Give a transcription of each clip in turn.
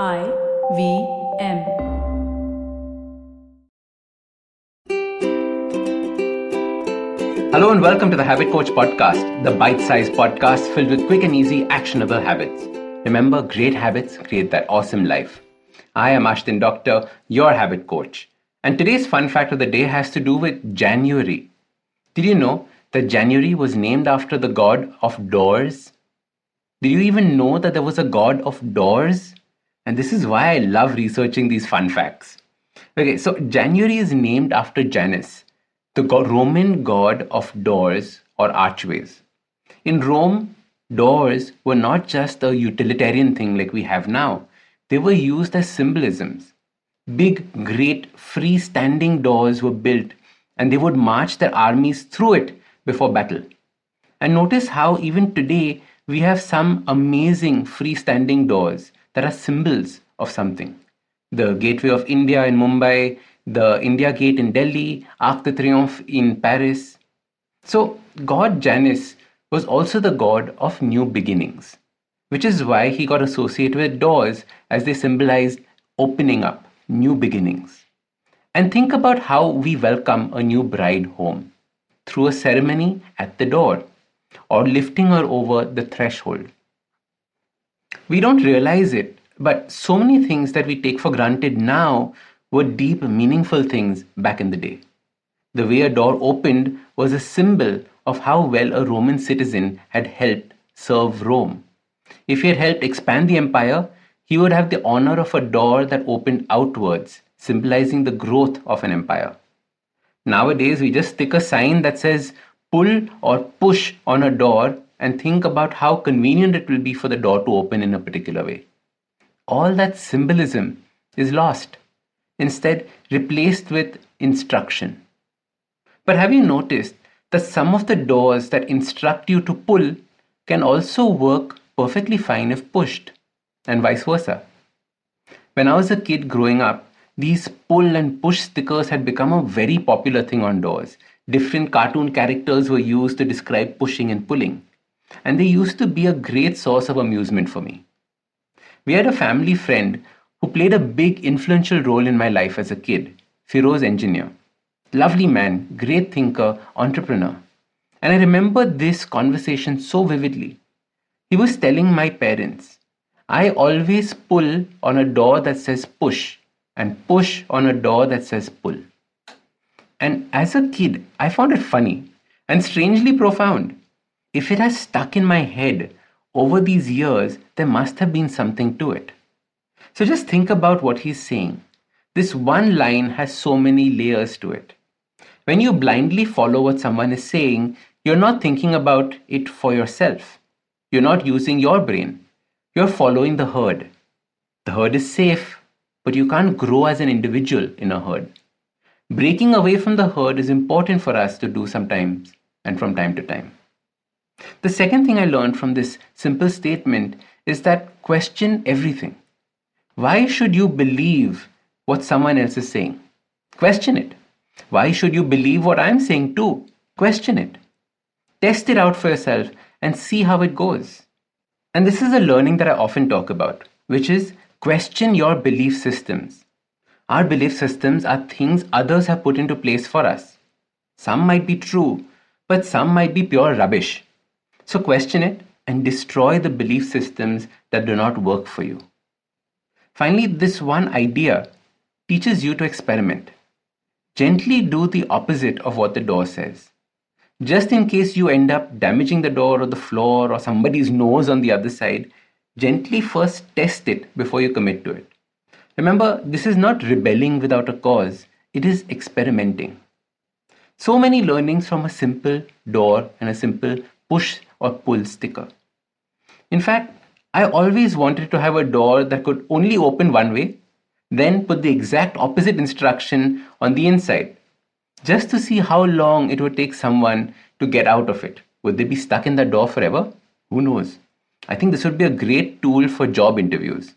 I V M. Hello and welcome to the Habit Coach Podcast, the bite sized podcast filled with quick and easy actionable habits. Remember, great habits create that awesome life. I am Ashdin Doctor, your habit coach. And today's fun fact of the day has to do with January. Did you know that January was named after the god of doors? Did you even know that there was a god of doors? And this is why I love researching these fun facts. Okay, so January is named after Janus, the Roman god of doors or archways. In Rome, doors were not just a utilitarian thing like we have now, they were used as symbolisms. Big, great, freestanding doors were built, and they would march their armies through it before battle. And notice how, even today, we have some amazing freestanding doors that are symbols of something. The Gateway of India in Mumbai, the India Gate in Delhi, Arc de Triomphe in Paris. So, God Janus was also the god of new beginnings, which is why he got associated with doors as they symbolized opening up, new beginnings. And think about how we welcome a new bride home through a ceremony at the door or lifting her over the threshold. We don't realize it, but so many things that we take for granted now were deep, meaningful things back in the day. The way a door opened was a symbol of how well a Roman citizen had helped serve Rome. If he had helped expand the empire, he would have the honor of a door that opened outwards, symbolizing the growth of an empire. Nowadays, we just stick a sign that says pull or push on a door and think about how convenient it will be for the door to open in a particular way. All that symbolism is lost, instead, replaced with instruction. But have you noticed that some of the doors that instruct you to pull can also work perfectly fine if pushed, and vice versa? When I was a kid growing up, these pull and push stickers had become a very popular thing on doors. Different cartoon characters were used to describe pushing and pulling and they used to be a great source of amusement for me. We had a family friend who played a big influential role in my life as a kid, Firoz Engineer. Lovely man, great thinker, entrepreneur. And I remember this conversation so vividly. He was telling my parents, I always pull on a door that says push and push on a door that says pull. And as a kid, I found it funny and strangely profound. If it has stuck in my head over these years, there must have been something to it. So just think about what he's saying. This one line has so many layers to it. When you blindly follow what someone is saying, you're not thinking about it for yourself. You're not using your brain. You're following the herd. The herd is safe, but you can't grow as an individual in a herd. Breaking away from the herd is important for us to do sometimes and from time to time. The second thing I learned from this simple statement is that question everything. Why should you believe what someone else is saying? Question it. Why should you believe what I'm saying too? Question it. Test it out for yourself and see how it goes. And this is a learning that I often talk about, which is question your belief systems. Our belief systems are things others have put into place for us. Some might be true, but some might be pure rubbish. So question it and destroy the belief systems that do not work for you. Finally, this one idea teaches you to experiment. Gently do the opposite of what the door says. Just in case you end up damaging the door or the floor or somebody's nose on the other side, gently first test it before you commit to it. Remember, this is not rebelling without a cause, it is experimenting. So many learnings from a simple door and a simple push or pull sticker. In fact, I always wanted to have a door that could only open one way, then put the exact opposite instruction on the inside, just to see how long it would take someone to get out of it. Would they be stuck in that door forever? Who knows? I think this would be a great tool for job interviews.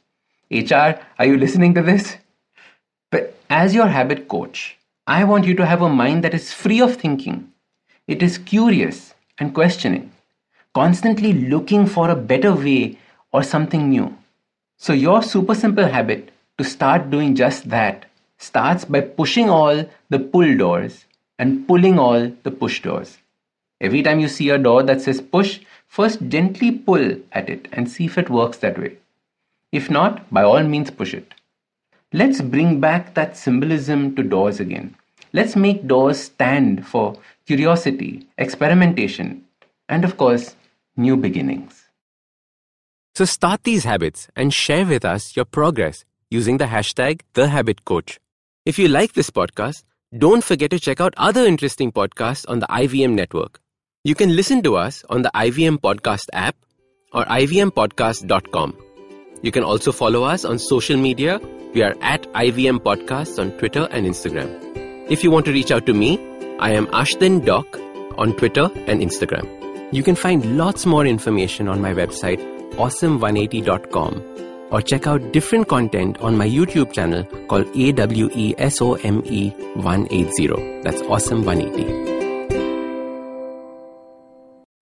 HR, are you listening to this? But as your habit coach, I want you to have a mind that is free of thinking. It is curious and questioning constantly looking for a better way or something new. So, your super simple habit to start doing just that starts by pushing all the pull doors and pulling all the push doors. Every time you see a door that says push, first gently pull at it and see if it works that way. If not, by all means push it. Let's bring back that symbolism to doors again. Let's make doors stand for curiosity, experimentation, and of course, new beginnings. So start these habits and share with us your progress using the hashtag TheHabitCoach. If you like this podcast, don't forget to check out other interesting podcasts on the IVM network. You can listen to us on the IVM Podcast app or ivmpodcast.com. You can also follow us on social media. We are at IVM Podcasts on Twitter and Instagram. If you want to reach out to me, I am Ashdin Doc on Twitter and Instagram. You can find lots more information on my website, awesome180.com, or check out different content on my YouTube channel called AWESOME 180. That's Awesome 180.